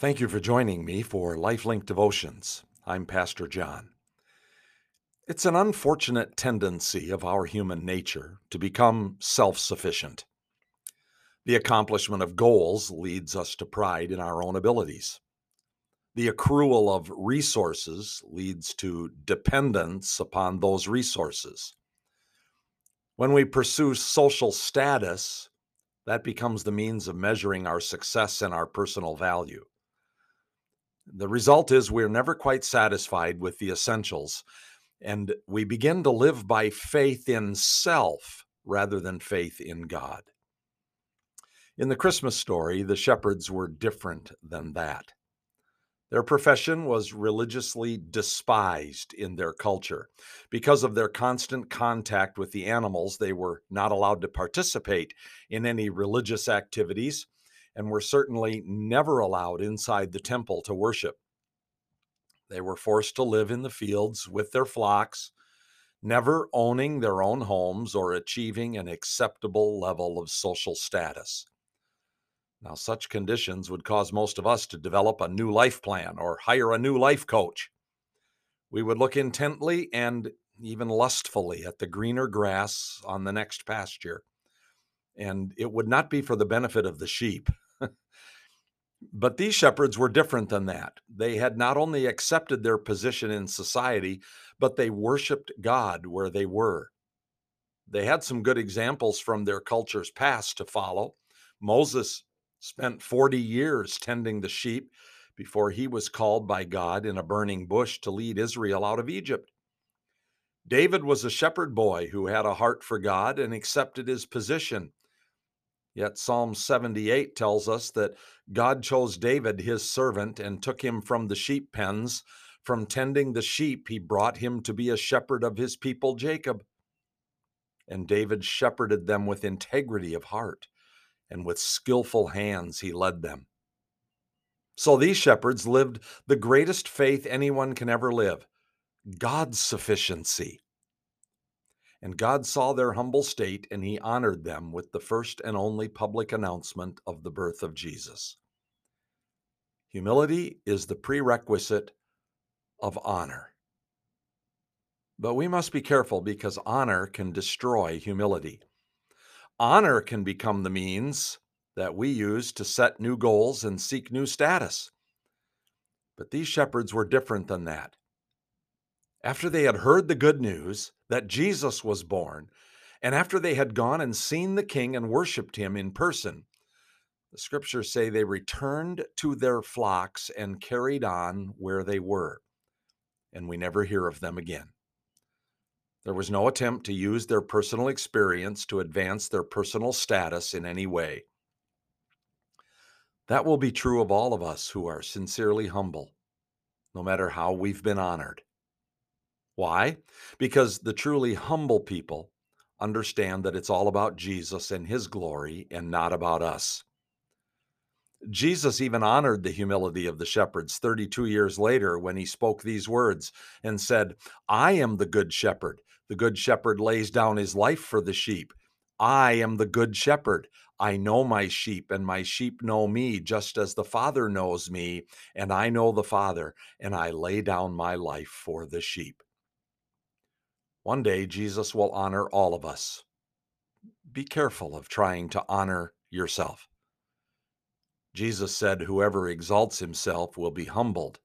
Thank you for joining me for Lifelink Devotions. I'm Pastor John. It's an unfortunate tendency of our human nature to become self sufficient. The accomplishment of goals leads us to pride in our own abilities. The accrual of resources leads to dependence upon those resources. When we pursue social status, that becomes the means of measuring our success and our personal value. The result is we're never quite satisfied with the essentials, and we begin to live by faith in self rather than faith in God. In the Christmas story, the shepherds were different than that. Their profession was religiously despised in their culture. Because of their constant contact with the animals, they were not allowed to participate in any religious activities and were certainly never allowed inside the temple to worship. They were forced to live in the fields with their flocks, never owning their own homes or achieving an acceptable level of social status. Now, such conditions would cause most of us to develop a new life plan or hire a new life coach. We would look intently and even lustfully at the greener grass on the next pasture, and it would not be for the benefit of the sheep. But these shepherds were different than that. They had not only accepted their position in society, but they worshiped God where they were. They had some good examples from their culture's past to follow. Moses spent 40 years tending the sheep before he was called by God in a burning bush to lead Israel out of Egypt. David was a shepherd boy who had a heart for God and accepted his position Yet Psalm 78 tells us that God chose David, his servant, and took him from the sheep pens. From tending the sheep, he brought him to be a shepherd of his people Jacob. And David shepherded them with integrity of heart, and with skillful hands he led them. So these shepherds lived the greatest faith anyone can ever live God's sufficiency. And God saw their humble state, and he honored them with the first and only public announcement of the birth of Jesus. Humility is the prerequisite of honor. But we must be careful because honor can destroy humility. Honor can become the means that we use to set new goals and seek new status. But these shepherds were different than that. After they had heard the good news that Jesus was born, and after they had gone and seen the king and worshiped him in person, the scriptures say they returned to their flocks and carried on where they were, and we never hear of them again. There was no attempt to use their personal experience to advance their personal status in any way. That will be true of all of us who are sincerely humble, no matter how we've been honored. Why? Because the truly humble people understand that it's all about Jesus and his glory and not about us. Jesus even honored the humility of the shepherds 32 years later when he spoke these words and said, I am the good shepherd. The good shepherd lays down his life for the sheep. I am the good shepherd. I know my sheep, and my sheep know me, just as the Father knows me, and I know the Father, and I lay down my life for the sheep. One day, Jesus will honor all of us. Be careful of trying to honor yourself. Jesus said, Whoever exalts himself will be humbled,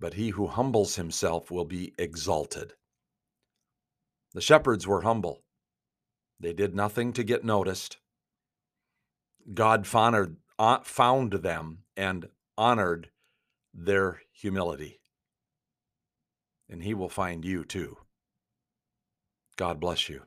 but he who humbles himself will be exalted. The shepherds were humble. They did nothing to get noticed. God uh, found them and honored their humility. And he will find you too. God bless you.